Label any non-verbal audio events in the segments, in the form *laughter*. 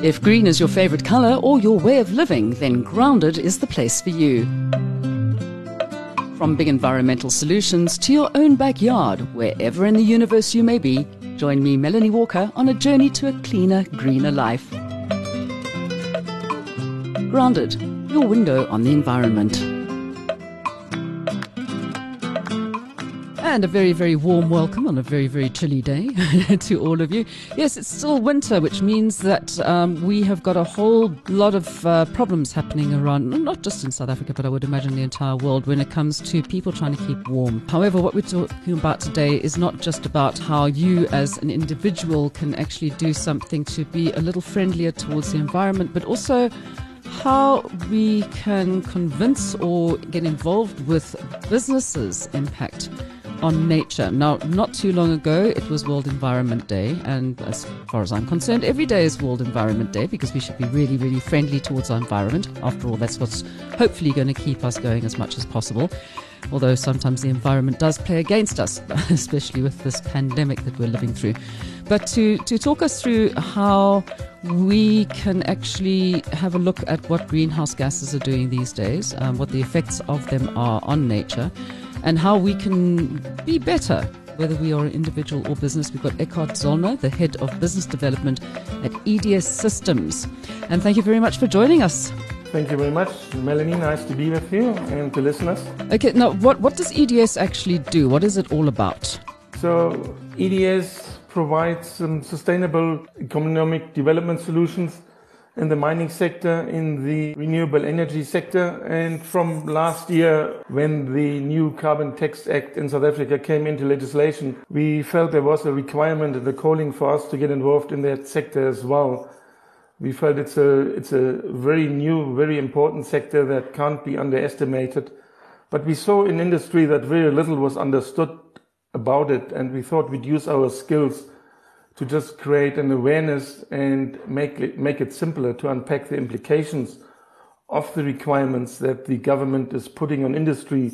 If green is your favorite color or your way of living, then Grounded is the place for you. From big environmental solutions to your own backyard, wherever in the universe you may be, join me, Melanie Walker, on a journey to a cleaner, greener life. Grounded, your window on the environment. And a very, very warm welcome on a very, very chilly day *laughs* to all of you. Yes, it's still winter, which means that um, we have got a whole lot of uh, problems happening around, not just in South Africa, but I would imagine the entire world when it comes to people trying to keep warm. However, what we're talking about today is not just about how you as an individual can actually do something to be a little friendlier towards the environment, but also how we can convince or get involved with businesses' impact on nature. Now, not too long ago, it was World Environment Day, and as far as I'm concerned, every day is World Environment Day because we should be really, really friendly towards our environment. After all, that's what's hopefully going to keep us going as much as possible. Although sometimes the environment does play against us, *laughs* especially with this pandemic that we're living through. But to, to talk us through how we can actually have a look at what greenhouse gases are doing these days, um, what the effects of them are on nature and how we can be better, whether we are an individual or business. We've got Eckhard Zollner, the head of business development at EDS Systems. And thank you very much for joining us. Thank you very much, Melanie. Nice to be with you and to listeners. Okay, now what, what does EDS actually do? What is it all about? So, EDS provides some sustainable economic development solutions in the mining sector, in the renewable energy sector. And from last year, when the new Carbon Tax Act in South Africa came into legislation, we felt there was a requirement and a calling for us to get involved in that sector as well. We felt it's a, it's a very new, very important sector that can't be underestimated. But we saw in industry that very little was understood about it, and we thought we'd use our skills to just create an awareness and make it, make it simpler to unpack the implications of the requirements that the government is putting on industry,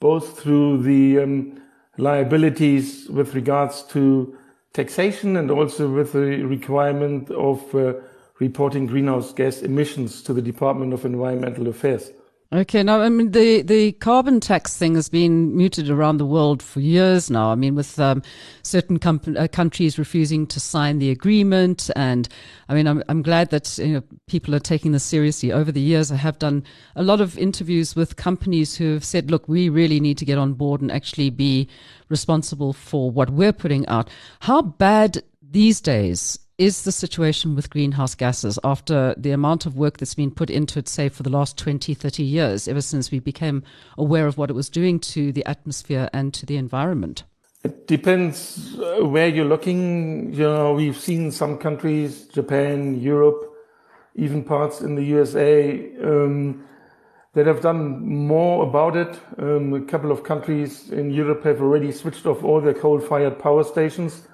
both through the um, liabilities with regards to taxation and also with the requirement of uh, reporting greenhouse gas emissions to the Department of Environmental Affairs. Okay, now I mean the the carbon tax thing has been mooted around the world for years now. I mean, with um, certain com- uh, countries refusing to sign the agreement, and I mean, I'm I'm glad that you know people are taking this seriously. Over the years, I have done a lot of interviews with companies who have said, "Look, we really need to get on board and actually be responsible for what we're putting out." How bad these days is the situation with greenhouse gases after the amount of work that's been put into it, say, for the last 20, 30 years, ever since we became aware of what it was doing to the atmosphere and to the environment? It depends uh, where you're looking. You know, we've seen some countries, Japan, Europe, even parts in the USA, um, that have done more about it. Um, a couple of countries in Europe have already switched off all their coal-fired power stations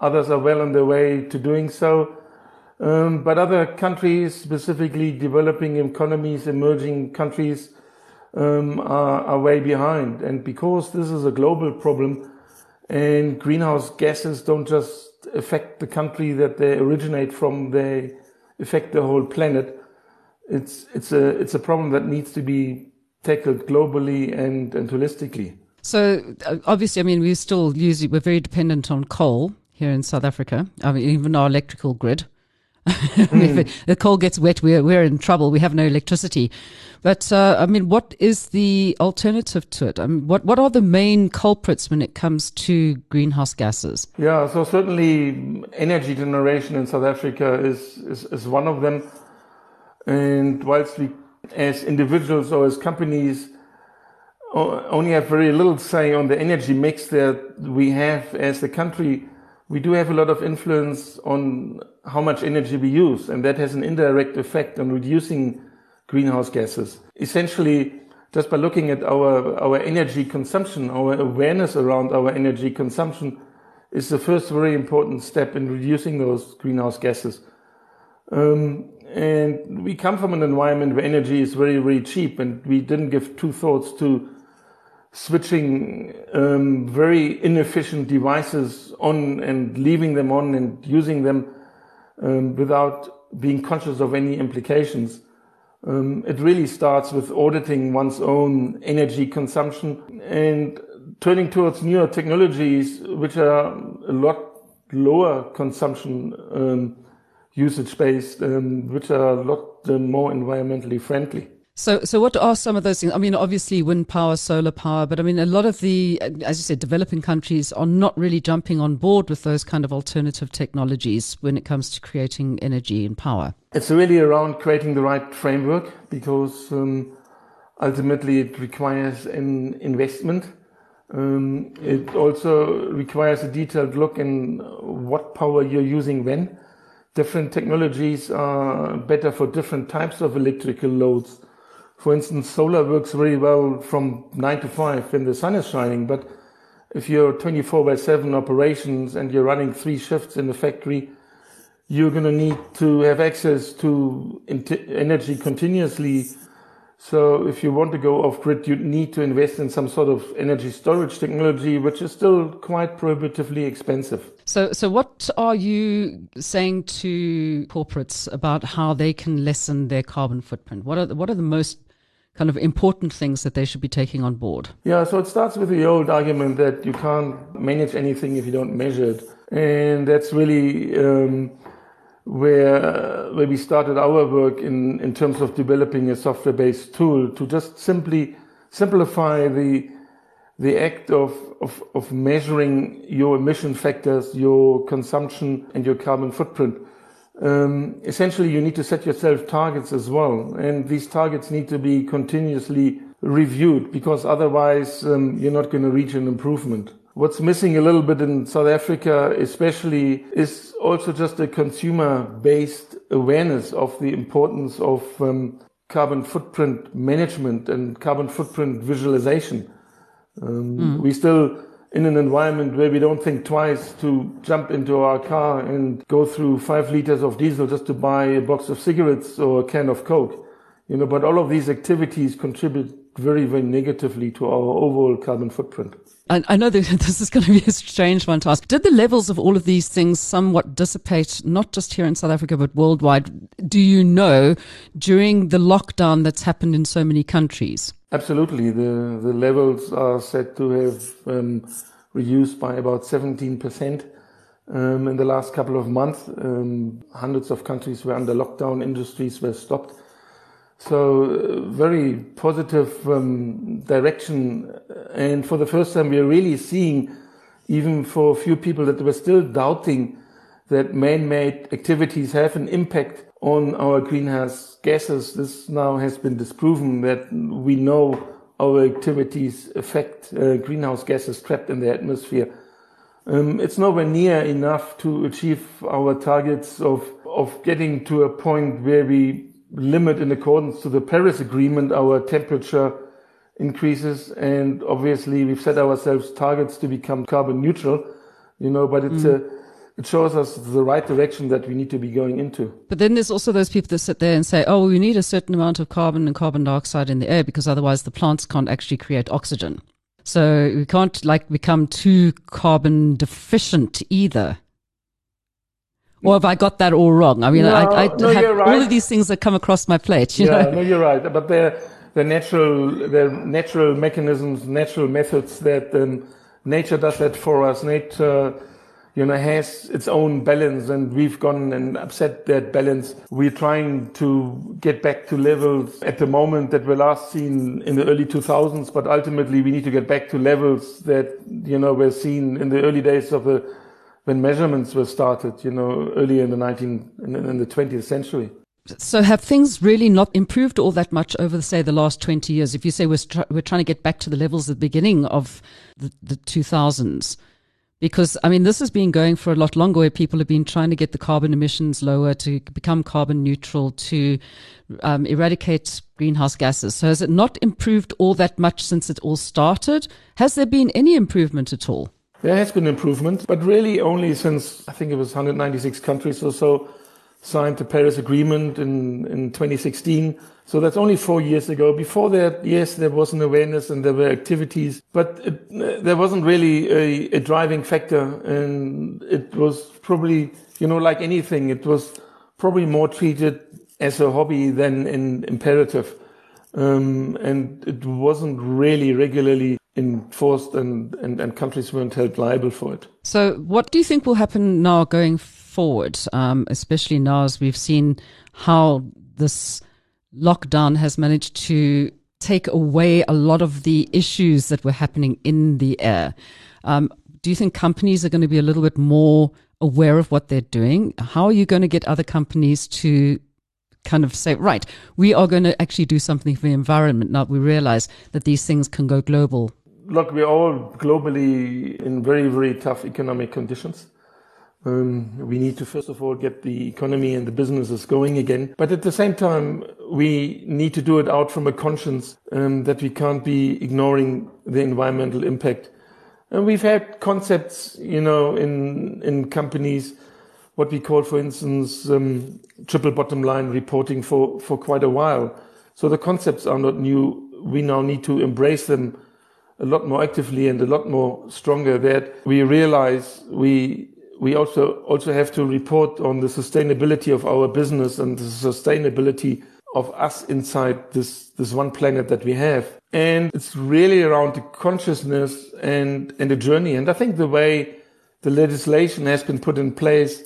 Others are well on their way to doing so. Um, but other countries, specifically developing economies, emerging countries, um, are, are way behind. And because this is a global problem and greenhouse gases don't just affect the country that they originate from, they affect the whole planet. It's, it's a, it's a problem that needs to be tackled globally and, and holistically. So uh, obviously, I mean, we still use we're very dependent on coal here in South Africa. I mean, even our electrical grid. *laughs* mm. if the coal gets wet, we're, we're in trouble. We have no electricity. But, uh, I mean, what is the alternative to it? I mean, what, what are the main culprits when it comes to greenhouse gases? Yeah, so certainly energy generation in South Africa is, is, is one of them. And whilst we, as individuals or as companies, only have very little say on the energy mix that we have as a country, we do have a lot of influence on how much energy we use, and that has an indirect effect on reducing greenhouse gases. Essentially, just by looking at our, our energy consumption, our awareness around our energy consumption is the first very important step in reducing those greenhouse gases. Um, and we come from an environment where energy is very, very cheap, and we didn't give two thoughts to switching um, very inefficient devices on and leaving them on and using them um, without being conscious of any implications. Um, it really starts with auditing one's own energy consumption and turning towards newer technologies, which are a lot lower consumption um, usage based, um, which are a lot uh, more environmentally friendly. So, so what are some of those things? I mean, obviously wind power, solar power, but I mean, a lot of the, as you said, developing countries are not really jumping on board with those kind of alternative technologies when it comes to creating energy and power. It's really around creating the right framework because um, ultimately it requires an investment. Um, it also requires a detailed look in what power you're using when. Different technologies are better for different types of electrical loads. For instance, solar works very well from nine to five when the sun is shining, but if you're 24 by 7 operations and you're running three shifts in the factory, you're going to need to have access to energy continuously. So if you want to go off grid, you need to invest in some sort of energy storage technology, which is still quite prohibitively expensive. So, so what are you saying to corporates about how they can lessen their carbon footprint? What are the, what are the most kind of important things that they should be taking on board? Yeah, so it starts with the old argument that you can't manage anything if you don't measure it. And that's really um, where, where we started our work in, in terms of developing a software based tool to just simply simplify the, the act of, of, of measuring your emission factors, your consumption, and your carbon footprint um, essentially you need to set yourself targets as well. And these targets need to be continuously reviewed because otherwise um, you're not going to reach an improvement. What's missing a little bit in South Africa, especially, is also just a consumer based awareness of the importance of um, carbon footprint management and carbon footprint visualization. Um, mm. We still in an environment where we don't think twice to jump into our car and go through five liters of diesel just to buy a box of cigarettes or a can of Coke. You know, but all of these activities contribute very, very negatively to our overall carbon footprint. I, I know *laughs* that this is going to be a strange one to ask. Did the levels of all of these things somewhat dissipate, not just here in South Africa, but worldwide? Do you know during the lockdown that's happened in so many countries? Absolutely. The, the levels are said to have um, reduced by about 17% um, in the last couple of months. Um, hundreds of countries were under lockdown, industries were stopped. So, uh, very positive um, direction. And for the first time, we are really seeing, even for a few people that were still doubting that man-made activities have an impact on our greenhouse gases. This now has been disproven that we know our activities affect uh, greenhouse gases trapped in the atmosphere. Um, it's nowhere near enough to achieve our targets of, of getting to a point where we limit in accordance to the Paris Agreement our temperature increases. And obviously we've set ourselves targets to become carbon neutral, you know, but it's mm. a, it shows us the right direction that we need to be going into. But then there's also those people that sit there and say, oh, we need a certain amount of carbon and carbon dioxide in the air because otherwise the plants can't actually create oxygen. So we can't like become too carbon deficient either. Or have I got that all wrong? I mean, no, I, I no, have right. all of these things that come across my plate. yeah, know? no, you're right. But they're, they're natural, they're natural mechanisms, natural methods that um, nature does that for us. Nature you know, has its own balance and we've gone and upset that balance. We're trying to get back to levels at the moment that were last seen in the early 2000s, but ultimately we need to get back to levels that, you know, were seen in the early days of the, when measurements were started, you know, earlier in the 19, in the 20th century. So have things really not improved all that much over, say, the last 20 years? If you say we're, we're trying to get back to the levels at the beginning of the, the 2000s, because I mean, this has been going for a lot longer where people have been trying to get the carbon emissions lower to become carbon neutral to um, eradicate greenhouse gases. So has it not improved all that much since it all started? Has there been any improvement at all? There has been improvement, but really only since I think it was 196 countries or so signed the Paris Agreement in, in 2016. So that's only four years ago. Before that, yes, there was an awareness and there were activities, but it, there wasn't really a, a, driving factor. And it was probably, you know, like anything, it was probably more treated as a hobby than an imperative. Um, and it wasn't really regularly enforced and, and, and countries weren't held liable for it. So what do you think will happen now going forward, um, especially now as we've seen how this lockdown has managed to take away a lot of the issues that were happening in the air. Um, do you think companies are going to be a little bit more aware of what they're doing? How are you going to get other companies to kind of say, right, we are going to actually do something for the environment now we realize that these things can go global? Look, we're all globally in very, very tough economic conditions. Um, we need to first of all get the economy and the businesses going again. But at the same time, we need to do it out from a conscience um, that we can't be ignoring the environmental impact. And we've had concepts, you know, in in companies, what we call, for instance, um, triple bottom line reporting for for quite a while. So the concepts are not new. We now need to embrace them a lot more actively and a lot more stronger. That we realize we we also also have to report on the sustainability of our business and the sustainability of us inside this this one planet that we have. And it's really around the consciousness and and the journey. And I think the way the legislation has been put in place,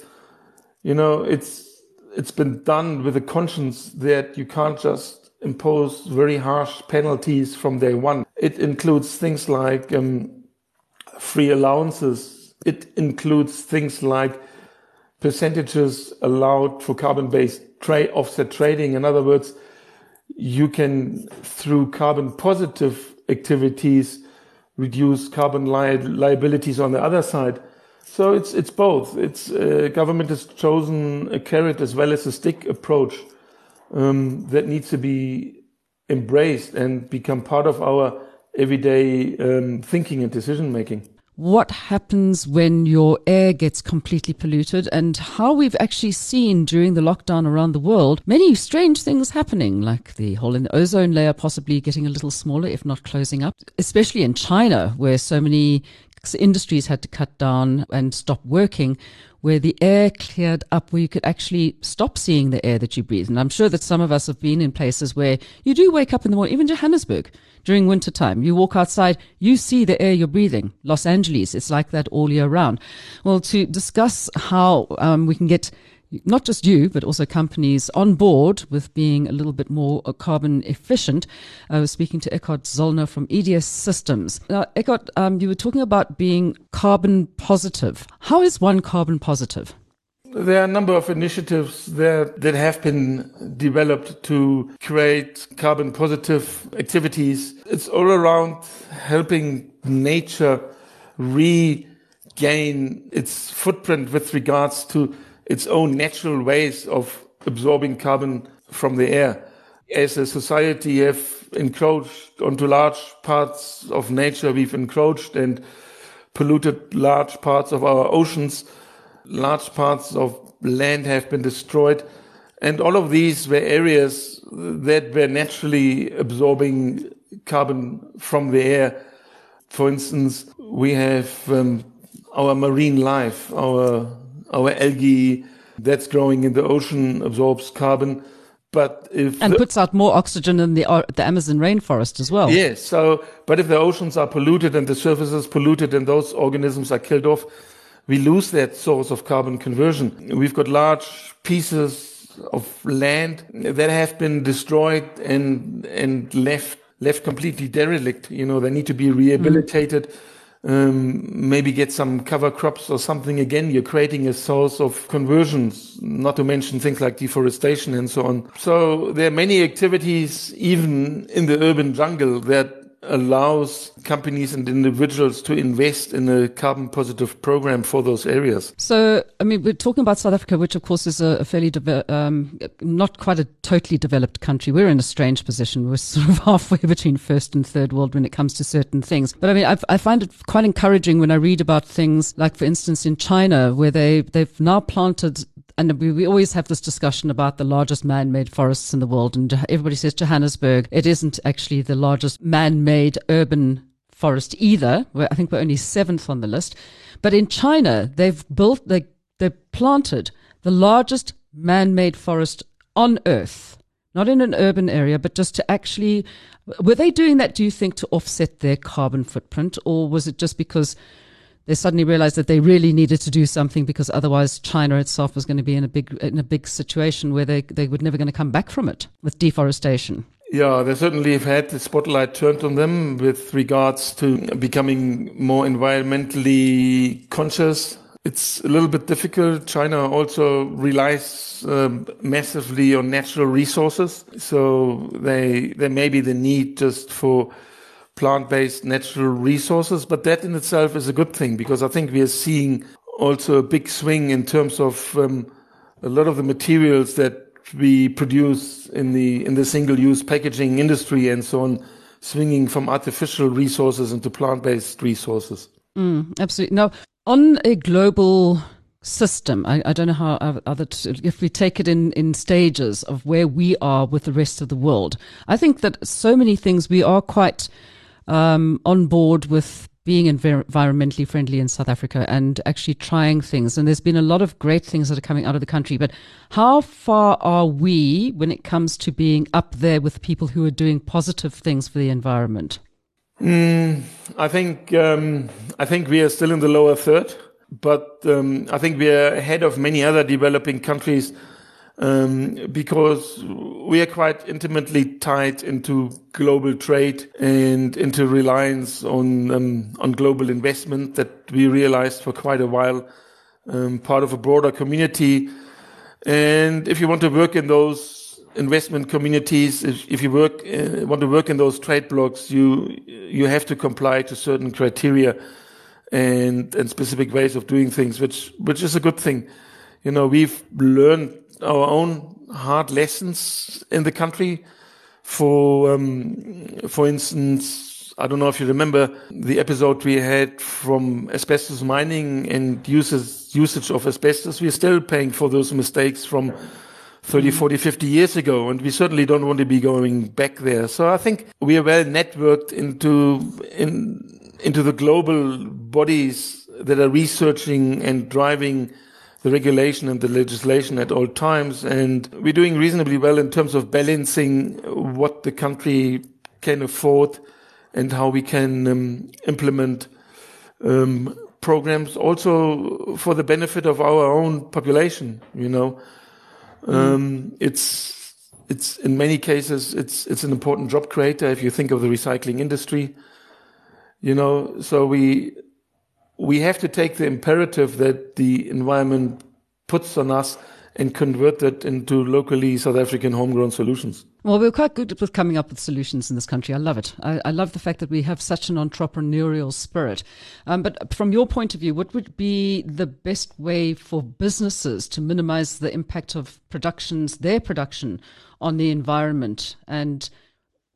you know, it's it's been done with a conscience that you can't just impose very harsh penalties from day one. It includes things like um, free allowances it includes things like percentages allowed for carbon-based trade offset trading. In other words, you can, through carbon positive activities, reduce carbon li- liabilities on the other side. So it's it's both. It's uh, government has chosen a carrot as well as a stick approach um, that needs to be embraced and become part of our everyday um, thinking and decision making what happens when your air gets completely polluted and how we've actually seen during the lockdown around the world many strange things happening, like the hole in the ozone layer possibly getting a little smaller, if not closing up, especially in China, where so many industries had to cut down and stop working where the air cleared up, where you could actually stop seeing the air that you breathe. And I'm sure that some of us have been in places where you do wake up in the morning, even Johannesburg during winter time. You walk outside, you see the air you're breathing. Los Angeles, it's like that all year round. Well, to discuss how um, we can get not just you, but also companies on board with being a little bit more uh, carbon efficient. I was speaking to Eckhard Zollner from EDS Systems. Now, Eckhard, um, you were talking about being carbon positive. How is one carbon positive? There are a number of initiatives there that have been developed to create carbon positive activities. It's all around helping nature regain its footprint with regards to its own natural ways of absorbing carbon from the air. As a society, have encroached onto large parts of nature. We've encroached and polluted large parts of our oceans. Large parts of land have been destroyed. And all of these were areas that were naturally absorbing carbon from the air. For instance, we have um, our marine life, our our algae that's growing in the ocean absorbs carbon. But if and the, puts out more oxygen than the uh, the Amazon rainforest as well. Yes. So, but if the oceans are polluted and the surface is polluted and those organisms are killed off, we lose that source of carbon conversion. We've got large pieces of land that have been destroyed and and left left completely derelict. You know, they need to be rehabilitated. Mm um, maybe get some cover crops or something again. You're creating a source of conversions, not to mention things like deforestation and so on. So there are many activities, even in the urban jungle, that allows companies and individuals to invest in a carbon positive program for those areas. So, I mean, we're talking about South Africa, which of course is a, fairly, de- um, not quite a totally developed country. We're in a strange position. We're *laughs* sort of halfway between first and third world when it comes to certain things. But I mean, I've, i find it quite encouraging when I read about things like, for instance, in China, where they, they've now planted and we, we always have this discussion about the largest man-made forests in the world. And everybody says Johannesburg. It isn't actually the largest man-made urban forest either. I think we're only seventh on the list. But in China, they've built, they, they've planted the largest man made forest on Earth, not in an urban area, but just to actually. Were they doing that, do you think, to offset their carbon footprint, or was it just because they suddenly realized that they really needed to do something because otherwise China itself was going to be in a big in a big situation where they, they were never going to come back from it with deforestation? Yeah, they certainly have had the spotlight turned on them with regards to becoming more environmentally conscious. It's a little bit difficult. China also relies um, massively on natural resources. So they, there may be the need just for plant-based natural resources, but that in itself is a good thing because I think we are seeing also a big swing in terms of um, a lot of the materials that we produce in the in the single-use packaging industry and so on, swinging from artificial resources into plant-based resources. Mm, absolutely. Now, on a global system, I, I don't know how other if we take it in in stages of where we are with the rest of the world. I think that so many things we are quite um, on board with being environmentally friendly in South Africa and actually trying things. And there's been a lot of great things that are coming out of the country. But how far are we when it comes to being up there with people who are doing positive things for the environment? Mm, I think um, I think we are still in the lower third, but um, I think we are ahead of many other developing countries um, because we are quite intimately tied into global trade and into reliance on um, on global investment that we realized for quite a while, um, part of a broader community. And if you want to work in those investment communities, if, if you work uh, want to work in those trade blocs, you you have to comply to certain criteria and and specific ways of doing things, which which is a good thing. You know, we've learned our own hard lessons in the country. For um, for instance, I don't know if you remember the episode we had from asbestos mining and uses, usage of asbestos. We're still paying for those mistakes from 30, 40, 50 years ago, and we certainly don't want to be going back there. So I think we are well networked into in, into the global bodies that are researching and driving the regulation and the legislation at all times. And we're doing reasonably well in terms of balancing what the country can afford and how we can um, implement um, programs also for the benefit of our own population. You know, mm. um, it's it's in many cases it's it's an important job creator if you think of the recycling industry. You know, so we we have to take the imperative that the environment puts on us and convert that into locally South African homegrown solutions. Well, we're quite good with coming up with solutions in this country. I love it. I, I love the fact that we have such an entrepreneurial spirit. Um, but from your point of view, what would be the best way for businesses to minimize the impact of productions, their production, on the environment and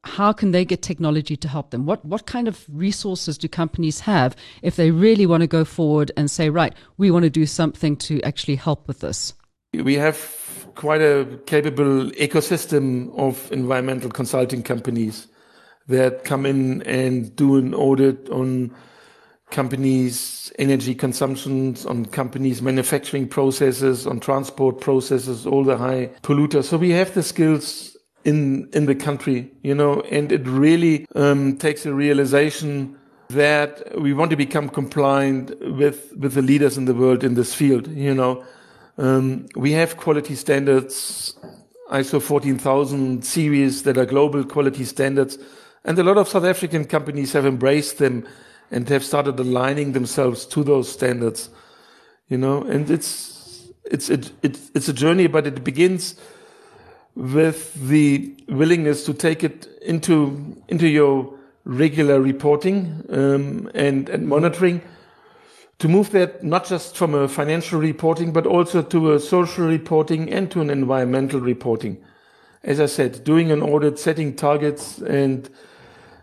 how can they get technology to help them? What what kind of resources do companies have if they really want to go forward and say, right, we want to do something to actually help with this? We have quite a capable ecosystem of environmental consulting companies that come in and do an audit on companies' energy consumptions, on companies' manufacturing processes, on transport processes, all the high polluters. So we have the skills in in the country, you know, and it really um, takes a realization that we want to become compliant with with the leaders in the world in this field. You know, um, we have quality standards, ISO 14000 series that are global quality standards, and a lot of South African companies have embraced them and have started aligning themselves to those standards. You know, and it's it's it, it, it's a journey, but it begins with the willingness to take it into into your regular reporting um, and and monitoring. To move that not just from a financial reporting but also to a social reporting and to an environmental reporting. As i said doing an audit setting targets and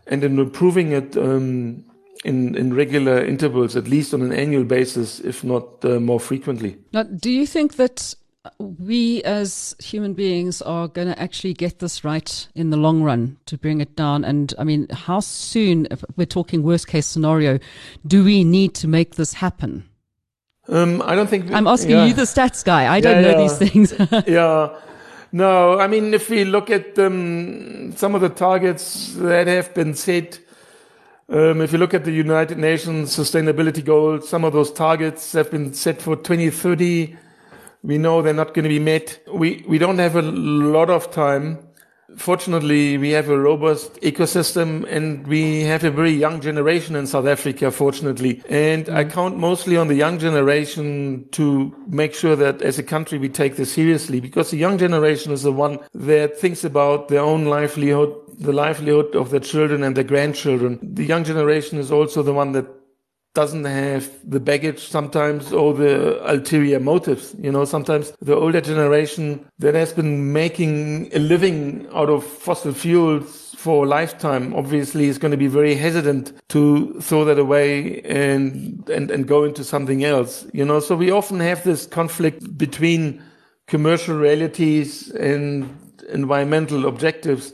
and then improving it um, in in regular intervals at least on an annual basis if not uh, more frequently. Now do you think that we as human beings are going to actually get this right in the long run to bring it down. And I mean, how soon, if we're talking worst case scenario, do we need to make this happen? Um, I don't think. I'm asking yeah. you, the stats guy. I don't know yeah. these things. *laughs* yeah. No, I mean, if we look at um, some of the targets that have been set, um, if you look at the United Nations Sustainability Goals, some of those targets have been set for 2030. We know they're not going to be met. We we don't have a lot of time fortunately, we have a robust ecosystem and we have a very young generation in South Africa, fortunately. And I mm. count mostly on the young generation to make sure that as a country we take this seriously because the young generation is the one that thinks about their own livelihood, the livelihood of their children and their grandchildren. The young generation is also the one that doesn't have the baggage sometimes or the ulterior motives. You know, sometimes the older generation that has been making a living out of fossil fuels for a lifetime obviously is going to be very hesitant to throw that away and, and, and go into something else. You know, so we often have this conflict between commercial realities and environmental objectives.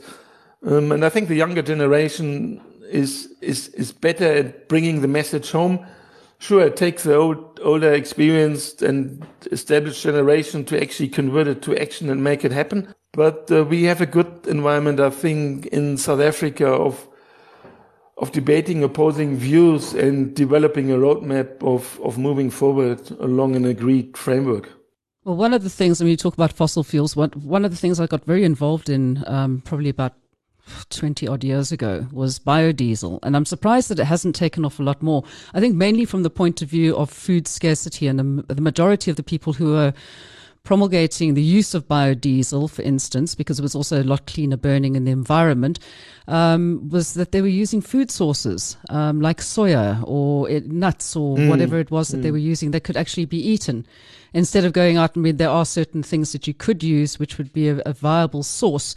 Um, and I think the younger generation is is is better at bringing the message home. Sure, it takes the old, older, experienced, and established generation to actually convert it to action and make it happen. But uh, we have a good environment, I think, in South Africa of of debating opposing views and developing a roadmap of, of moving forward along an agreed framework. Well, one of the things, when you talk about fossil fuels, one, one of the things I got very involved in um, probably about 20 odd years ago was biodiesel. And I'm surprised that it hasn't taken off a lot more. I think mainly from the point of view of food scarcity and the, the majority of the people who are promulgating the use of biodiesel, for instance, because it was also a lot cleaner burning in the environment, um, was that they were using food sources um, like soya or it, nuts or mm. whatever it was that mm. they were using that could actually be eaten. Instead of going out, I mean, there are certain things that you could use which would be a, a viable source.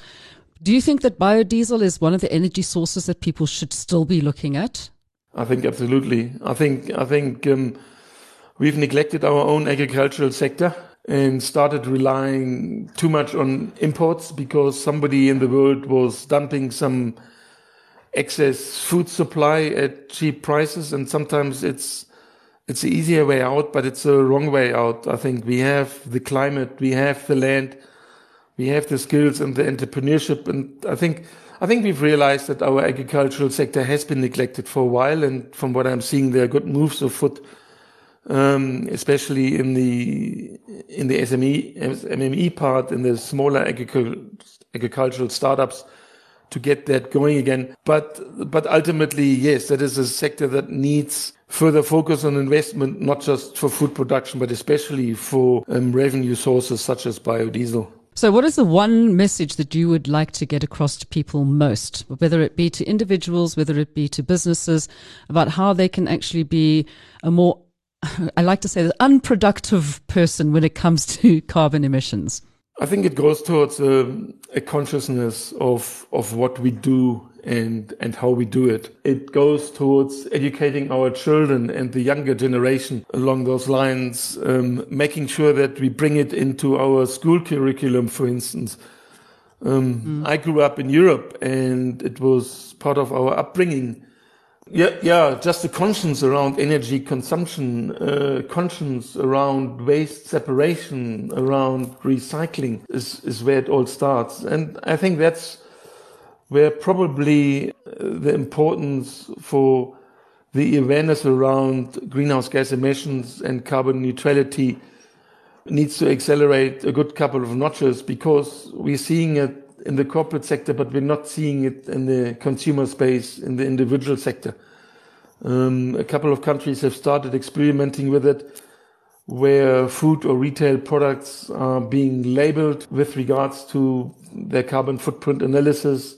Do you think that biodiesel is one of the energy sources that people should still be looking at? I think absolutely. I think I think um, we've neglected our own agricultural sector and started relying too much on imports because somebody in the world was dumping some excess food supply at cheap prices and sometimes it's it's the easier way out but it's a wrong way out i think we have the climate we have the land we have the skills and the entrepreneurship. And I think, I think we've realized that our agricultural sector has been neglected for a while. And from what I'm seeing, there are good moves afoot, um, especially in the, in the SME, MME part, in the smaller agricultural startups to get that going again. But, but ultimately, yes, that is a sector that needs further focus on investment, not just for food production, but especially for um, revenue sources such as biodiesel. So, what is the one message that you would like to get across to people most, whether it be to individuals, whether it be to businesses, about how they can actually be a more, *laughs* I like to say, the unproductive person when it comes to *laughs* carbon emissions? I think it goes towards a, a consciousness of of what we do and and how we do it. It goes towards educating our children and the younger generation along those lines, um, making sure that we bring it into our school curriculum, for instance. Um, mm. I grew up in Europe, and it was part of our upbringing. Yeah, yeah, just the conscience around energy consumption, uh, conscience around waste separation, around recycling is, is where it all starts. And I think that's where probably uh, the importance for the awareness around greenhouse gas emissions and carbon neutrality needs to accelerate a good couple of notches because we're seeing it in the corporate sector, but we're not seeing it in the consumer space, in the individual sector. Um, a couple of countries have started experimenting with it where food or retail products are being labeled with regards to their carbon footprint analysis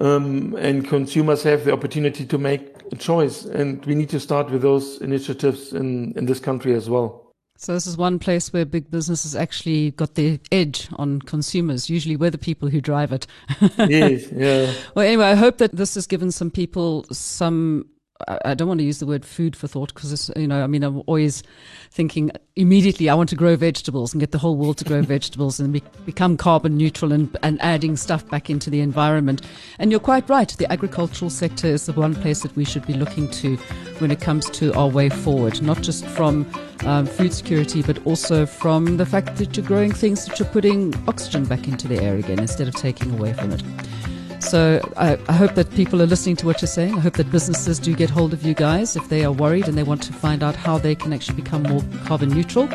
um, and consumers have the opportunity to make a choice. And we need to start with those initiatives in, in this country as well. So this is one place where big businesses actually got the edge on consumers. Usually, we're the people who drive it. *laughs* yes, yeah. Well, anyway, I hope that this has given some people some I don't want to use the word food for thought because, you know, I mean, I'm always thinking immediately I want to grow vegetables and get the whole world to grow *laughs* vegetables and be, become carbon neutral and, and adding stuff back into the environment. And you're quite right. The agricultural sector is the one place that we should be looking to when it comes to our way forward, not just from um, food security, but also from the fact that you're growing things that you're putting oxygen back into the air again instead of taking away from it. So I, I, hope that people are listening to what you're saying. I hope that businesses do get hold of you guys if they are worried and they want to find out how they can actually become more carbon neutral.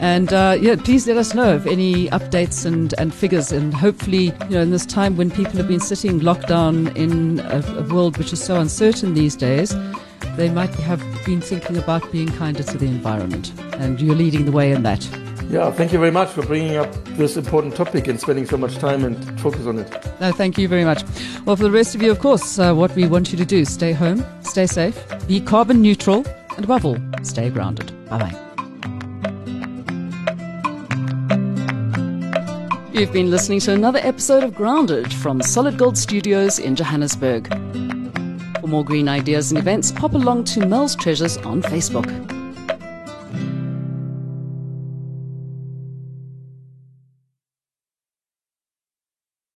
And uh, yeah, please let us know of any updates and, and figures. And hopefully, you know, in this time when people have been sitting locked down in a, a world which is so uncertain these days, they might have been thinking about being kinder to the environment. And you're leading the way in that. Yeah, thank you very much for bringing up this important topic and spending so much time and focus on it. No, thank you very much. Well, for the rest of you, of course, uh, what we want you to do stay home, stay safe, be carbon neutral, and above all, stay grounded. Bye bye. You've been listening to another episode of Grounded from Solid Gold Studios in Johannesburg. For more green ideas and events, pop along to Mel's Treasures on Facebook.